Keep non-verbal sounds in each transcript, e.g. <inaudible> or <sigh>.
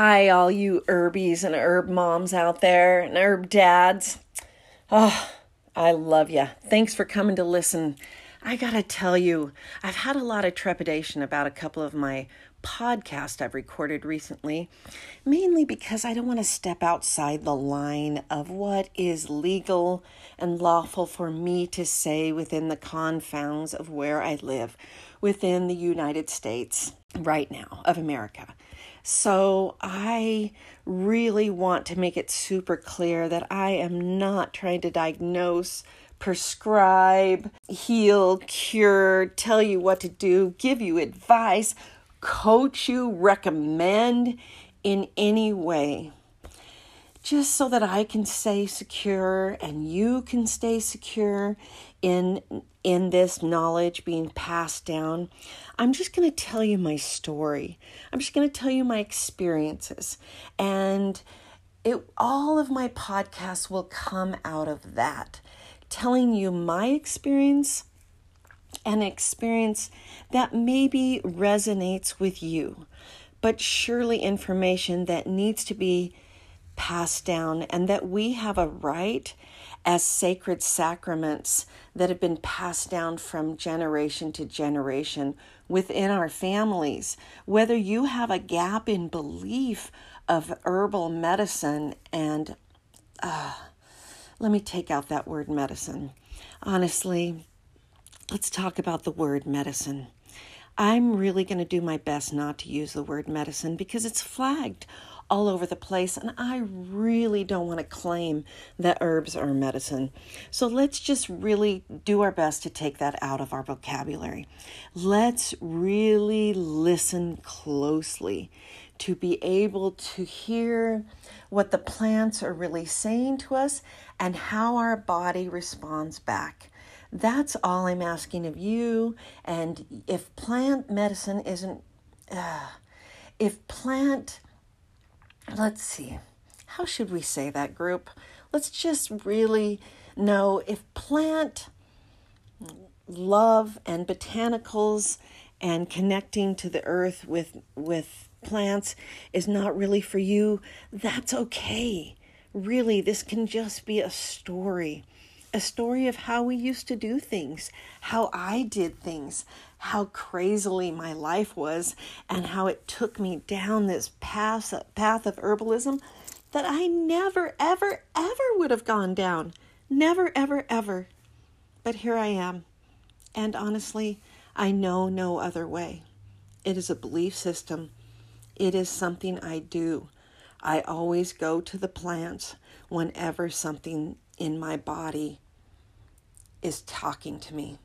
Hi, all you herbies and herb moms out there and herb dads. Oh, I love you. Thanks for coming to listen. I gotta tell you, I've had a lot of trepidation about a couple of my podcasts I've recorded recently, mainly because I don't want to step outside the line of what is legal and lawful for me to say within the confounds of where I live within the United States right now of America. So I really want to make it super clear that I am not trying to diagnose, prescribe, heal, cure, tell you what to do, give you advice, coach you, recommend in any way. Just so that I can stay secure and you can stay secure in in this knowledge being passed down. I'm just going to tell you my story. I'm just going to tell you my experiences and it all of my podcasts will come out of that telling you my experience an experience that maybe resonates with you, but surely information that needs to be passed down, and that we have a right as sacred sacraments that have been passed down from generation to generation within our families. Whether you have a gap in belief of herbal medicine and uh, let me take out that word medicine. Honestly, let's talk about the word medicine. I'm really going to do my best not to use the word medicine because it's flagged all over the place, and I really don't want to claim that herbs are medicine. So let's just really do our best to take that out of our vocabulary. Let's really listen closely to be able to hear what the plants are really saying to us and how our body responds back. That's all I'm asking of you. And if plant medicine isn't, uh, if plant let's see, how should we say that group? Let's just really know if plant love and botanicals and connecting to the earth with with plants is not really for you, that's okay. Really, this can just be a story. A story of how we used to do things, how I did things, how crazily my life was and how it took me down this path, path of herbalism that I never, ever, ever would have gone down. Never, ever, ever. But here I am. And honestly, I know no other way. It is a belief system, it is something I do. I always go to the plants whenever something in my body is talking to me.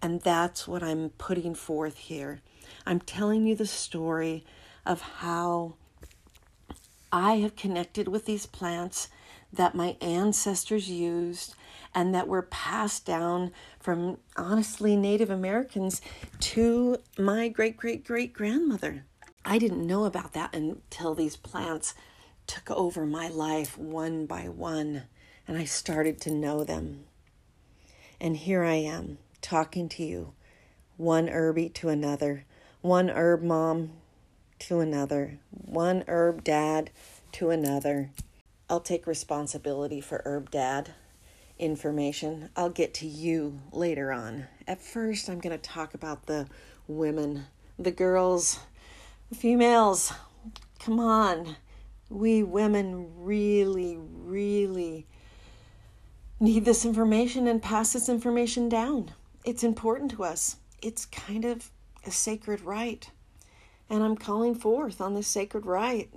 And that's what I'm putting forth here. I'm telling you the story of how I have connected with these plants that my ancestors used and that were passed down from honestly Native Americans to my great great great grandmother. I didn't know about that until these plants took over my life one by one and I started to know them. And here I am talking to you, one herbie to another, one herb mom to another, one herb dad to another. I'll take responsibility for herb dad information. I'll get to you later on. At first, I'm going to talk about the women, the girls, the females. Come on. We women really, really need this information and pass this information down it's important to us. It's kind of a sacred right. And I'm calling forth on this sacred right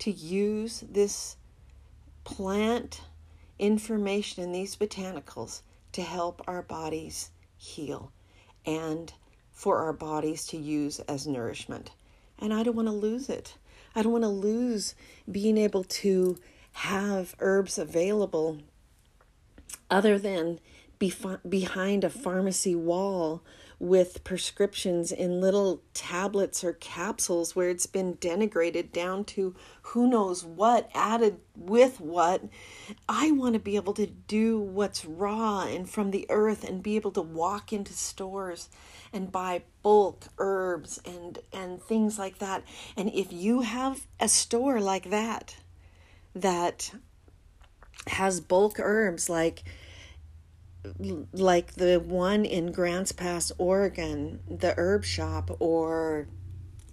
to use this plant information in these botanicals to help our bodies heal and for our bodies to use as nourishment. And I don't want to lose it. I don't want to lose being able to have herbs available other than behind a pharmacy wall with prescriptions in little tablets or capsules where it's been denigrated down to who knows what added with what. I want to be able to do what's raw and from the earth and be able to walk into stores and buy bulk herbs and and things like that. And if you have a store like that that has bulk herbs like like the one in Grants Pass, Oregon, the herb shop, or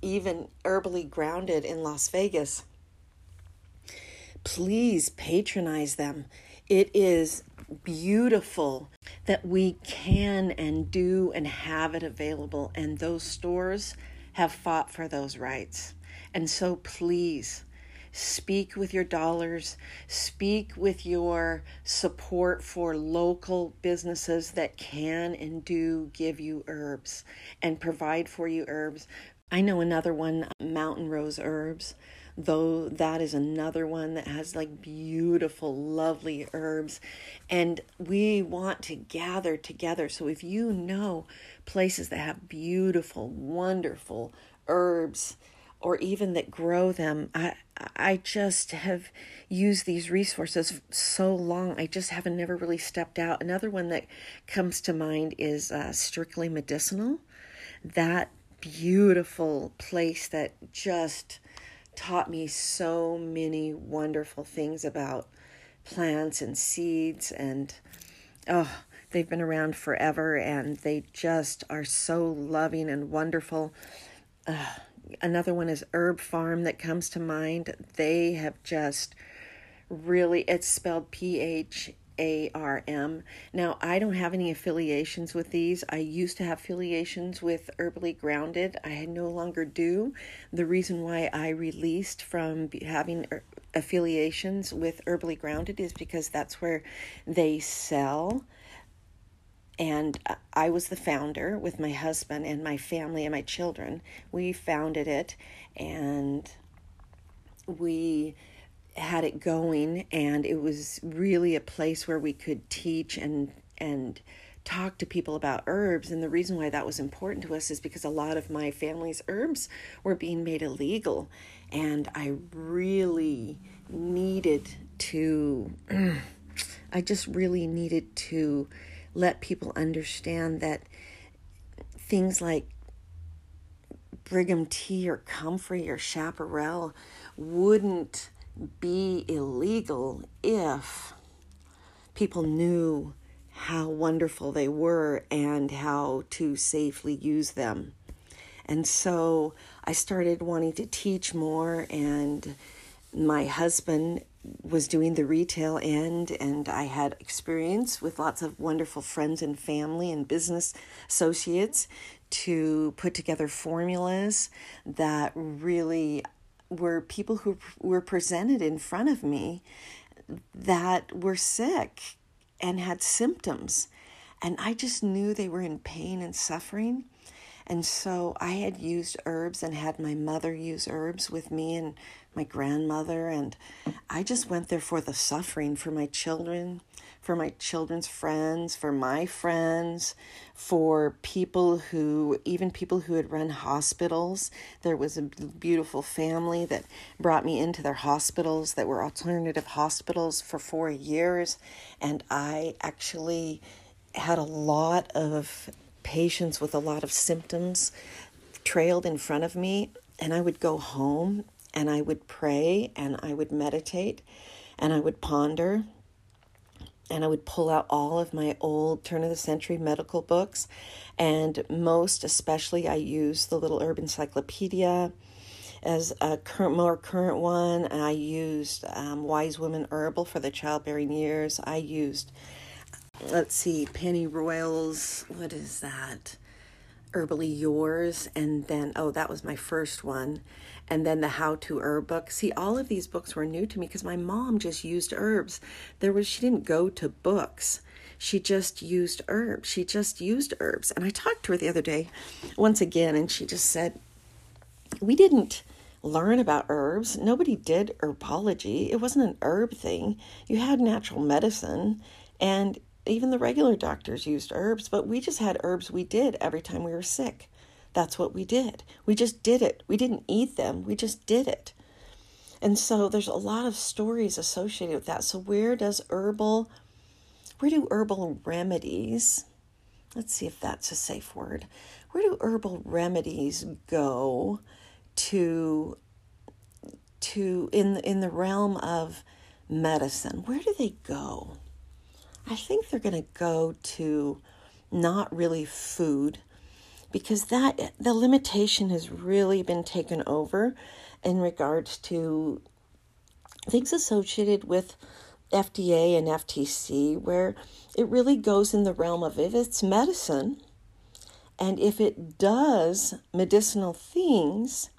even herbally grounded in Las Vegas, please patronize them. It is beautiful that we can and do and have it available, and those stores have fought for those rights. And so please Speak with your dollars, speak with your support for local businesses that can and do give you herbs and provide for you herbs. I know another one, Mountain Rose Herbs, though that is another one that has like beautiful, lovely herbs. And we want to gather together. So if you know places that have beautiful, wonderful herbs, or even that grow them. I I just have used these resources so long. I just haven't never really stepped out. Another one that comes to mind is uh, strictly medicinal. That beautiful place that just taught me so many wonderful things about plants and seeds and oh they've been around forever and they just are so loving and wonderful uh, another one is Herb Pharm that comes to mind. They have just really, it's spelled P H A R M. Now, I don't have any affiliations with these. I used to have affiliations with Herbally Grounded. I no longer do. The reason why I released from having er, affiliations with Herbally Grounded is because that's where they sell and I was the founder with my husband and my family and my children. We founded it and we had it going and it was really a place where we could teach and and talk to people about herbs and the reason why that was important to us is because a lot of my family's herbs were being made illegal and I really needed to <clears throat> I just really needed to let people understand that things like Brigham Tea or Comfrey or Chaparral wouldn't be illegal if people knew how wonderful they were and how to safely use them. And so I started wanting to teach more, and my husband was doing the retail end and I had experience with lots of wonderful friends and family and business associates to put together formulas that really were people who were presented in front of me that were sick and had symptoms. And I just knew they were in pain and suffering. And so I had used herbs and had my mother use herbs with me and my grandmother. And I just went there for the suffering for my children, for my children's friends, for my friends, for people who, even people who had run hospitals. There was a beautiful family that brought me into their hospitals that were alternative hospitals for four years. And I actually had a lot of patients with a lot of symptoms trailed in front of me, and I would go home and I would pray and I would meditate and I would ponder and I would pull out all of my old turn of the century medical books. And most especially, I use the Little Herb Encyclopedia as a current, more current one. I used um, Wise Woman Herbal for the childbearing years. I used let's see, Penny Royal's. what is that? Herbally Yours, and then, oh, that was my first one. And then the How to Herb book. See, all of these books were new to me because my mom just used herbs. There was, she didn't go to books. She just used herbs. She just used herbs. And I talked to her the other day once again, and she just said, We didn't learn about herbs. Nobody did herbology. It wasn't an herb thing. You had natural medicine and even the regular doctors used herbs, but we just had herbs we did every time we were sick. That's what we did. We just did it. We didn't eat them, we just did it. And so there's a lot of stories associated with that. So where does herbal where do herbal remedies let's see if that's a safe word. Where do herbal remedies go to to in in the realm of medicine? Where do they go? I think they're going to go to not really food because that the limitation has really been taken over in regards to things associated with FDA and FTC where it really goes in the realm of if it's medicine and if it does medicinal things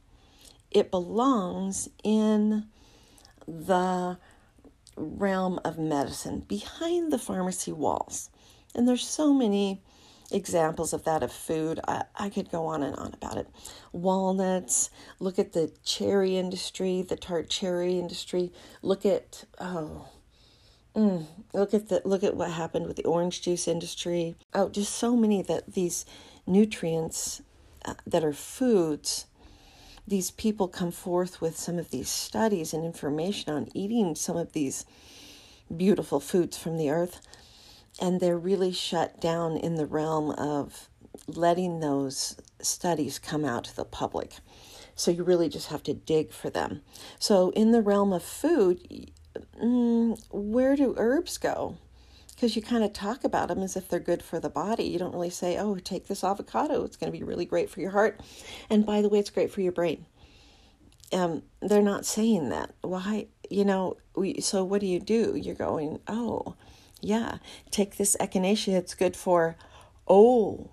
it belongs in the realm of medicine behind the pharmacy walls. And there's so many examples of that of food. I, I could go on and on about it. Walnuts, look at the cherry industry, the tart cherry industry. Look at oh mm, look at the look at what happened with the orange juice industry. Oh, just so many that these nutrients uh, that are foods these people come forth with some of these studies and information on eating some of these beautiful foods from the earth, and they're really shut down in the realm of letting those studies come out to the public. So you really just have to dig for them. So, in the realm of food, mm, where do herbs go? Because you kind of talk about them as if they're good for the body. You don't really say, oh, take this avocado. It's going to be really great for your heart. And by the way, it's great for your brain. Um, they're not saying that. Why? You know, we, so what do you do? You're going, oh, yeah, take this echinacea. It's good for, oh,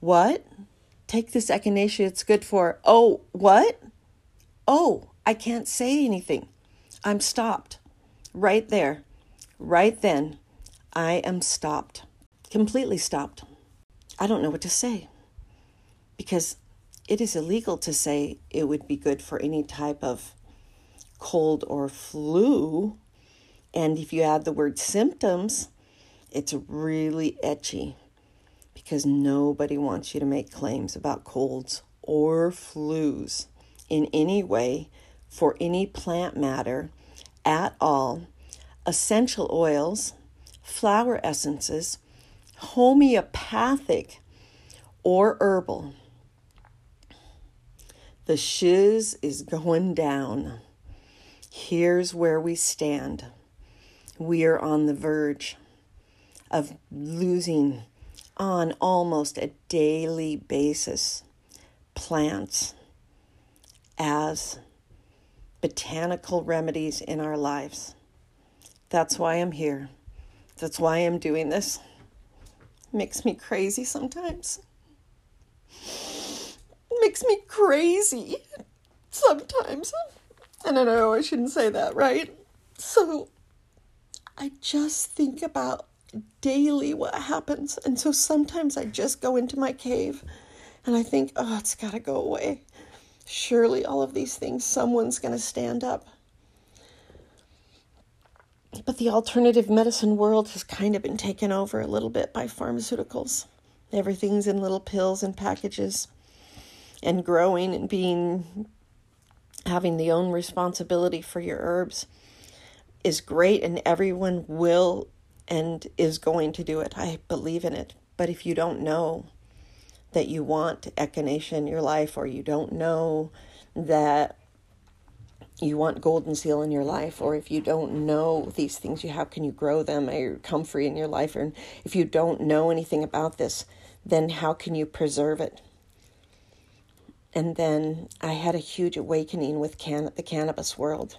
what? Take this echinacea. It's good for, oh, what? Oh, I can't say anything. I'm stopped. Right there. Right then. I am stopped, completely stopped. I don't know what to say because it is illegal to say it would be good for any type of cold or flu. And if you add the word symptoms, it's really etchy because nobody wants you to make claims about colds or flus in any way for any plant matter at all. Essential oils flower essences, homeopathic, or herbal. The shiz is going down. Here's where we stand. We are on the verge of losing on almost a daily basis plants as botanical remedies in our lives. That's why I'm here. That's why I'm doing this. It makes me crazy sometimes. It makes me crazy sometimes. And I know I shouldn't say that, right? So I just think about daily what happens. And so sometimes I just go into my cave and I think, oh, it's got to go away. Surely all of these things, someone's going to stand up but the alternative medicine world has kind of been taken over a little bit by pharmaceuticals. Everything's in little pills and packages, and growing and being having the own responsibility for your herbs is great, and everyone will and is going to do it. I believe in it. But if you don't know that you want echinacea in your life, or you don't know that you want golden seal in your life, or if you don't know these things, you how can you grow them or comfrey in your life? Or if you don't know anything about this, then how can you preserve it? And then I had a huge awakening with can- the cannabis world.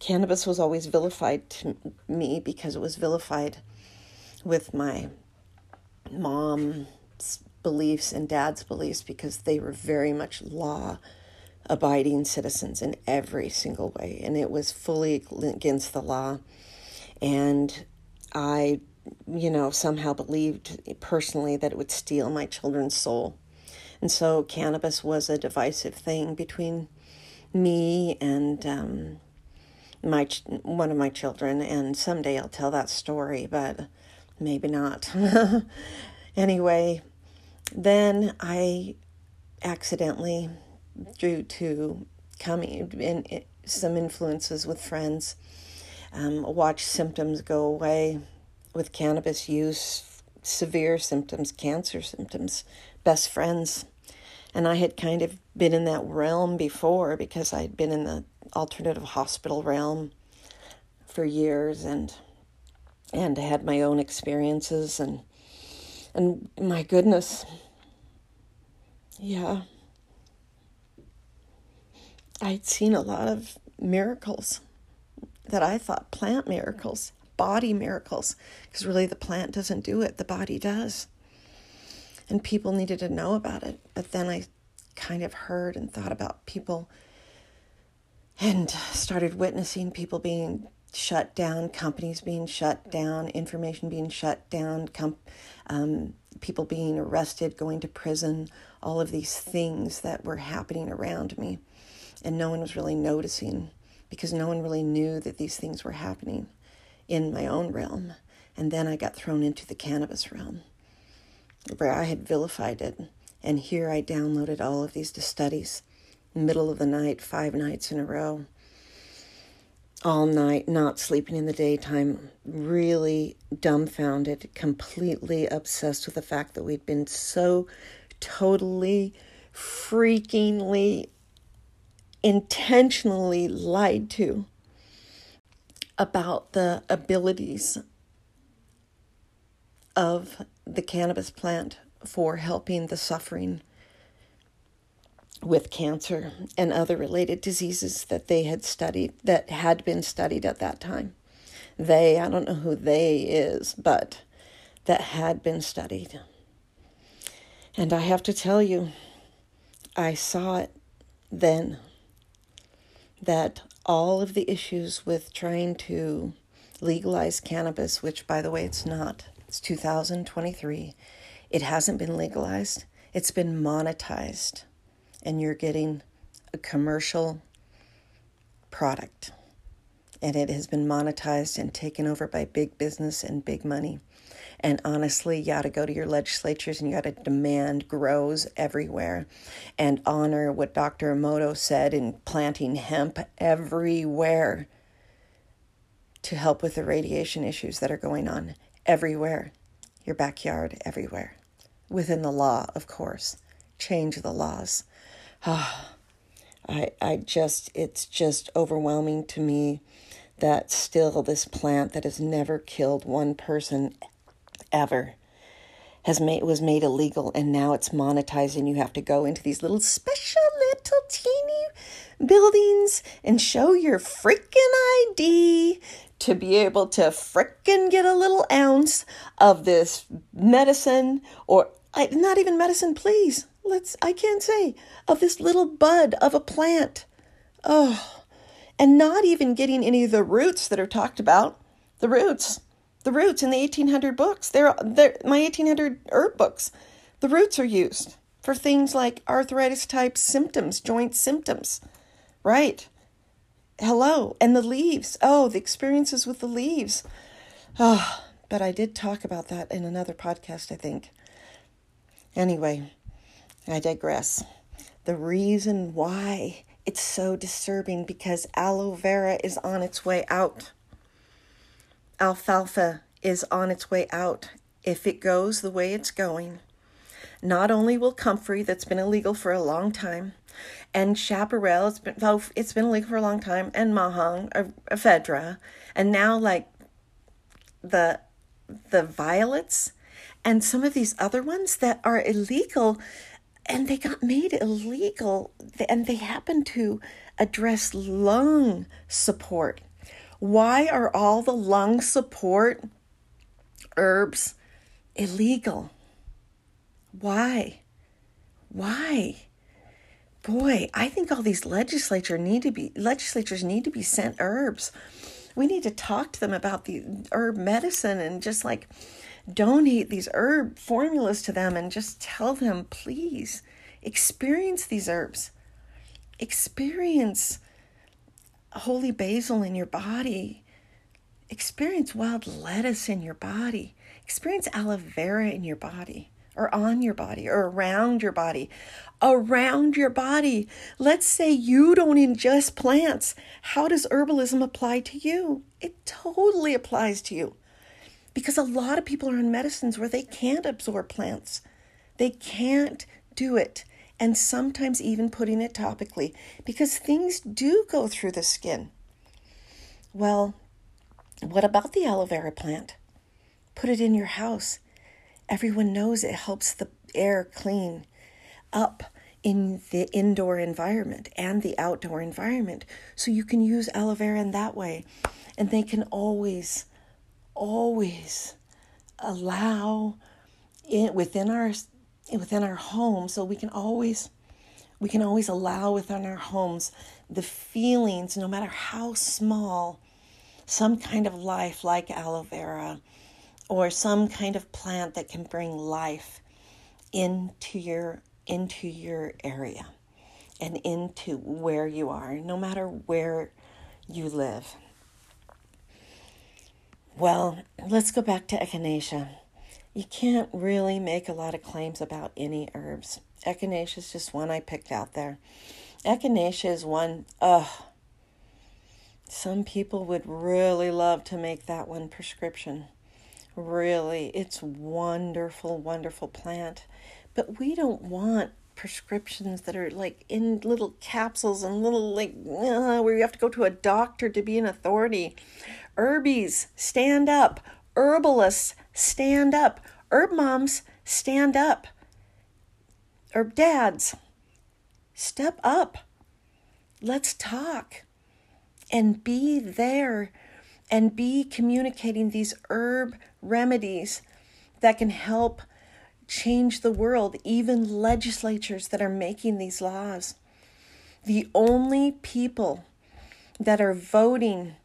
Cannabis was always vilified to me because it was vilified with my mom's beliefs and dad's beliefs because they were very much law abiding citizens in every single way. And it was fully against the law. And I, you know, somehow believed personally that it would steal my children's soul. And so cannabis was a divisive thing between me and um, my one of my children. And someday I'll tell that story. But maybe not. <laughs> anyway, then I accidentally, due to coming in some influences with friends, um, watch symptoms go away with cannabis use, severe symptoms, cancer symptoms, best friends. And I had kind of been in that realm before because I'd been in the alternative hospital realm for years and and had my own experiences and and my goodness yeah I'd seen a lot of miracles that I thought plant miracles, body miracles, because really the plant doesn't do it, the body does. And people needed to know about it. But then I kind of heard and thought about people and started witnessing people being shut down, companies being shut down, information being shut down, um, people being arrested, going to prison, all of these things that were happening around me. And no one was really noticing because no one really knew that these things were happening in my own realm. And then I got thrown into the cannabis realm where I had vilified it. And here I downloaded all of these studies, middle of the night, five nights in a row, all night, not sleeping in the daytime, really dumbfounded, completely obsessed with the fact that we'd been so totally, freakingly intentionally lied to about the abilities of the cannabis plant for helping the suffering with cancer and other related diseases that they had studied that had been studied at that time. They i don't know who they is but that had been studied. And i have to tell you i saw it then that all of the issues with trying to legalize cannabis, which by the way, it's not, it's 2023, it hasn't been legalized, it's been monetized, and you're getting a commercial product. And it has been monetized and taken over by big business and big money. And honestly, you got to go to your legislatures and you got to demand grows everywhere and honor what Dr. Emoto said in planting hemp everywhere to help with the radiation issues that are going on everywhere. Your backyard, everywhere. Within the law, of course. Change the laws. Ah, <sighs> I, I just, it's just overwhelming to me that still this plant that has never killed one person ever has made was made illegal and now it's monetized and you have to go into these little special little teeny buildings and show your freaking ID to be able to frickin' get a little ounce of this medicine or not even medicine please let's i can't say of this little bud of a plant oh and not even getting any of the roots that are talked about the roots the roots in the 1800 books. They're, they're my 1800 herb books. The roots are used for things like arthritis type symptoms, joint symptoms. Right. Hello. And the leaves. Oh, the experiences with the leaves. Oh, but I did talk about that in another podcast, I think. Anyway, I digress. The reason why it's so disturbing because aloe vera is on its way out alfalfa is on its way out. If it goes the way it's going, not only will comfrey, that's been illegal for a long time, and chaparral, it's been it's been illegal for a long time, and ma huang, ephedra, and now like the the violets, and some of these other ones that are illegal, and they got made illegal, and they happen to address lung support why are all the lung support herbs illegal? Why? Why? Boy, I think all these legislature need to be legislatures need to be sent herbs. We need to talk to them about the herb medicine and just like donate these herb formulas to them and just tell them, please, experience these herbs. Experience holy basil in your body experience wild lettuce in your body, experience aloe vera in your body, or on your body, or around your body. Around your body. Let's say you don't ingest plants. How does herbalism apply to you? It totally applies to you. Because a lot of people are on medicines where they can't absorb plants. They can't do it. And sometimes even putting it topically because things do go through the skin. Well, what about the aloe vera plant? Put it in your house. Everyone knows it helps the air clean up in the indoor environment and the outdoor environment. So you can use aloe vera in that way. And they can always, always allow it within our within our home so we can always we can always allow within our homes the feelings no matter how small some kind of life like aloe vera or some kind of plant that can bring life into your into your area and into where you are no matter where you live well let's go back to echinacea you can't really make a lot of claims about any herbs echinacea is just one i picked out there echinacea is one ugh some people would really love to make that one prescription. Really, it's wonderful, wonderful plant. But we don't want prescriptions that are like in little capsules and little like uh, where you have to go to a doctor to be an authority. Herbies, stand up. Herbalists, stand up. Herb moms, stand up. Herb dads, step up. Let's talk and be there and be communicating these herb remedies that can help change the world, even legislatures that are making these laws. The only people that are voting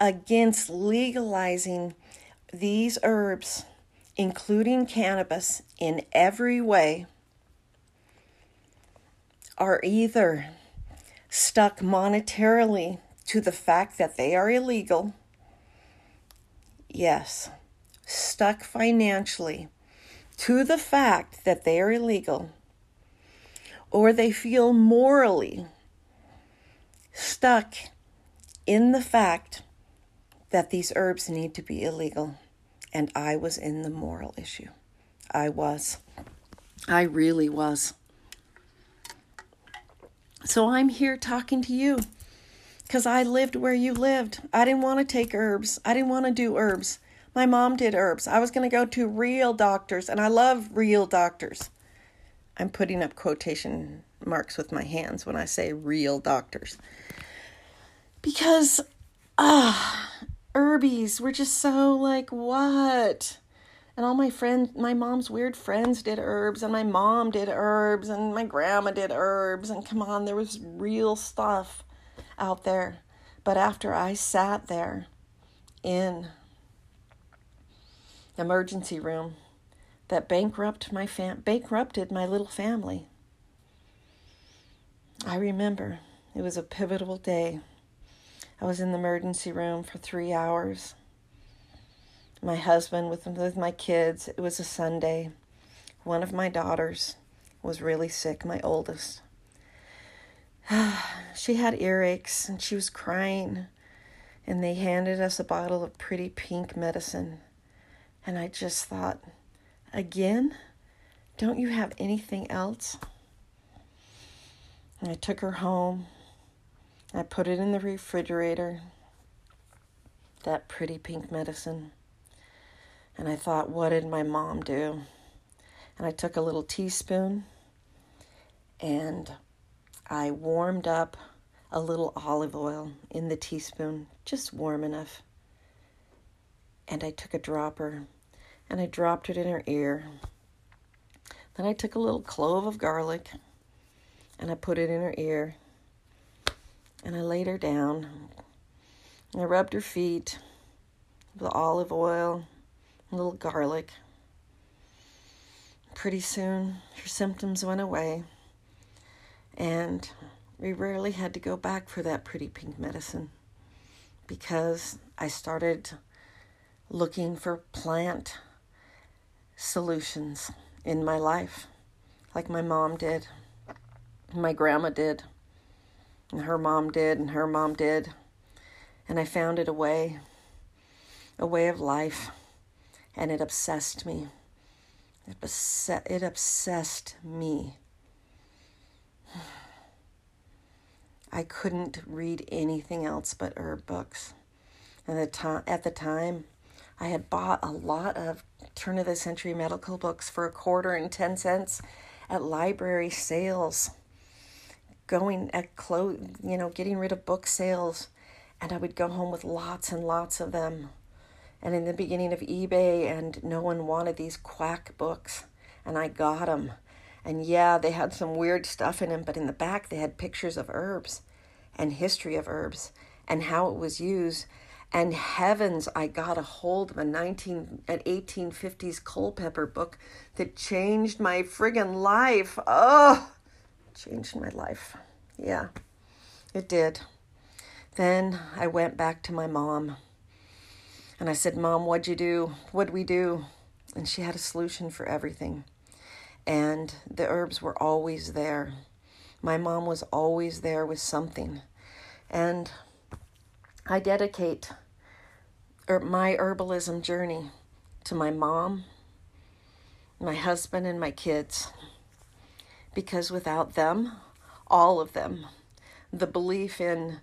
against legalizing these herbs, including cannabis, in every way, are either stuck monetarily to the fact that they are illegal. Yes, stuck financially to the fact that they are illegal, or they feel morally stuck in the fact that these herbs need to be illegal. And I was in the moral issue. I was. I really was. So I'm here talking to you because I lived where you lived. I didn't want to take herbs. I didn't want to do herbs. My mom did herbs. I was going to go to real doctors, and I love real doctors. I'm putting up quotation marks with my hands when I say real doctors. Because, ah, herbies were just so like, what? And all my friends, my mom's weird friends did herbs, and my mom did herbs, and my grandma did herbs, and come on, there was real stuff out there. But after I sat there in emergency room that bankrupt my fam- bankrupted my little family. I remember it was a pivotal day. I was in the emergency room for three hours. My husband with with my kids. It was a Sunday. One of my daughters was really sick, my oldest. <sighs> she had earaches and she was crying. And they handed us a bottle of pretty pink medicine. And I just thought, again? Don't you have anything else? And I took her home. I put it in the refrigerator, that pretty pink medicine. And I thought, what did my mom do? And I took a little teaspoon and I warmed up a little olive oil in the teaspoon, just warm enough. And I took a dropper and I dropped it in her ear. Then I took a little clove of garlic and I put it in her ear. And I laid her down. I rubbed her feet with olive oil, a little garlic. Pretty soon, her symptoms went away. And we rarely had to go back for that pretty pink medicine because I started looking for plant solutions in my life, like my mom did, my grandma did, and her mom did, and her mom did. And I found it a way, a way of life, and it obsessed me. It, it obsessed me. I couldn't read anything else but herb books. And the time, at the time, I had bought a lot of turn of the century medical books for a quarter and 10 cents at library sales. Going at close, you know, getting rid of book sales. And I would go home with lots and lots of them. And in the beginning of eBay, and no one wanted these quack books. And I got them. And yeah, they had some weird stuff in them, but in the back they had pictures of herbs and history of herbs and how it was used. And heavens, I got a hold of a 19 an 1850s Culpeper book that changed my friggin' life. Oh, changed my life. Yeah, it did. Then I went back to my mom and I said, Mom, what'd you do? What'd we do? And she had a solution for everything and the herbs were always there. My mom was always there with something. And I dedicate er, my herbalism journey to my mom, my husband, and my kids. Because without them, all of them, the belief in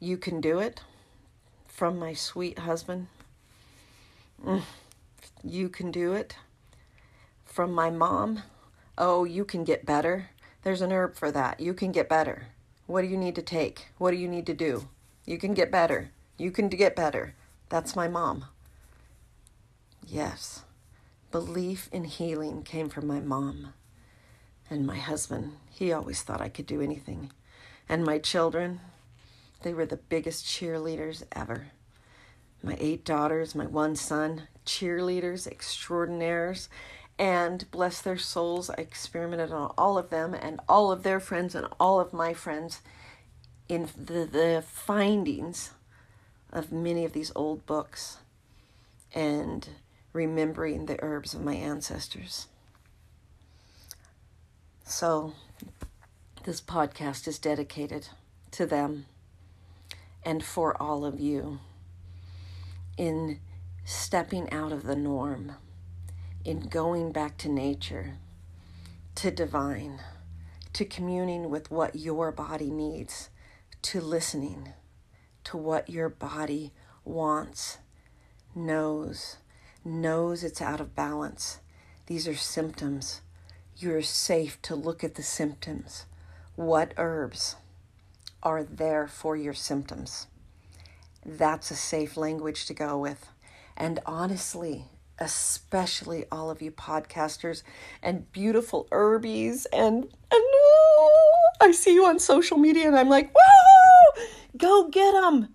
you can do it from my sweet husband, mm, you can do it from my mom. Oh, you can get better. There's an herb for that. You can get better. What do you need to take? What do you need to do? You can get better. You can get better. That's my mom. Yes, belief in healing came from my mom. And my husband, he always thought I could do anything. And my children, they were the biggest cheerleaders ever. My eight daughters, my one son, cheerleaders, extraordinaires and bless their souls. I experimented on all of them and all of their friends and all of my friends in the, the findings of many of these old books and remembering the herbs of my ancestors. So, this podcast is dedicated to them and for all of you in stepping out of the norm in going back to nature, to divine, to communing with what your body needs, to listening to what your body wants, knows, knows it's out of balance. These are symptoms. You're safe to look at the symptoms. What herbs are there for your symptoms? That's a safe language to go with. And honestly, especially all of you podcasters and beautiful herbies and and oh, I see you on social media and I'm like, "Whoa! Go get them.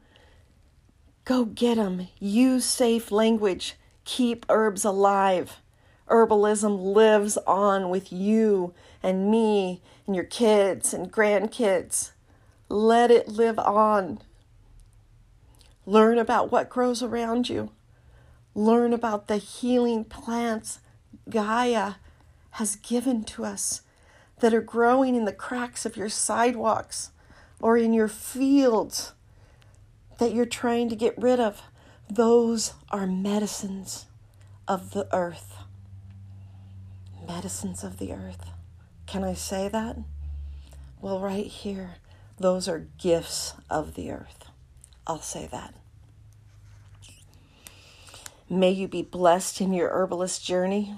Go get them. Use safe language. Keep herbs alive. Herbalism lives on with you and me and your kids and grandkids. Let it live on. Learn about what grows around you. Learn about the healing plants Gaia has given to us that are growing in the cracks of your sidewalks or in your fields that you're trying to get rid of. Those are medicines of the earth. Medicines of the earth. Can I say that? Well, right here, those are gifts of the earth. I'll say that. May you be blessed in your herbalist journey.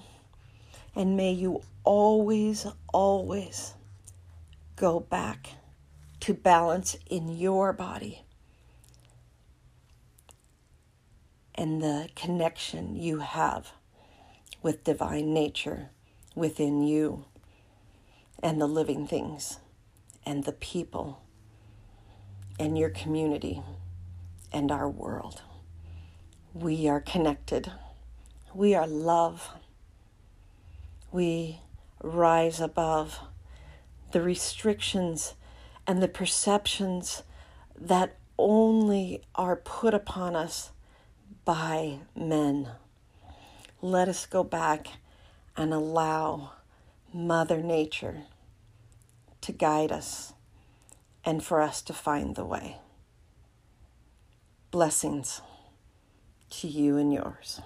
And may you always, always go back to balance in your body and the connection you have with divine nature within you and the living things and the people and your community and our world. We are connected. We are love. We rise above the restrictions and the perceptions that only are put upon us by men. Let us go back and allow Mother Nature to guide us and for us to find the way. Blessings to you and yours.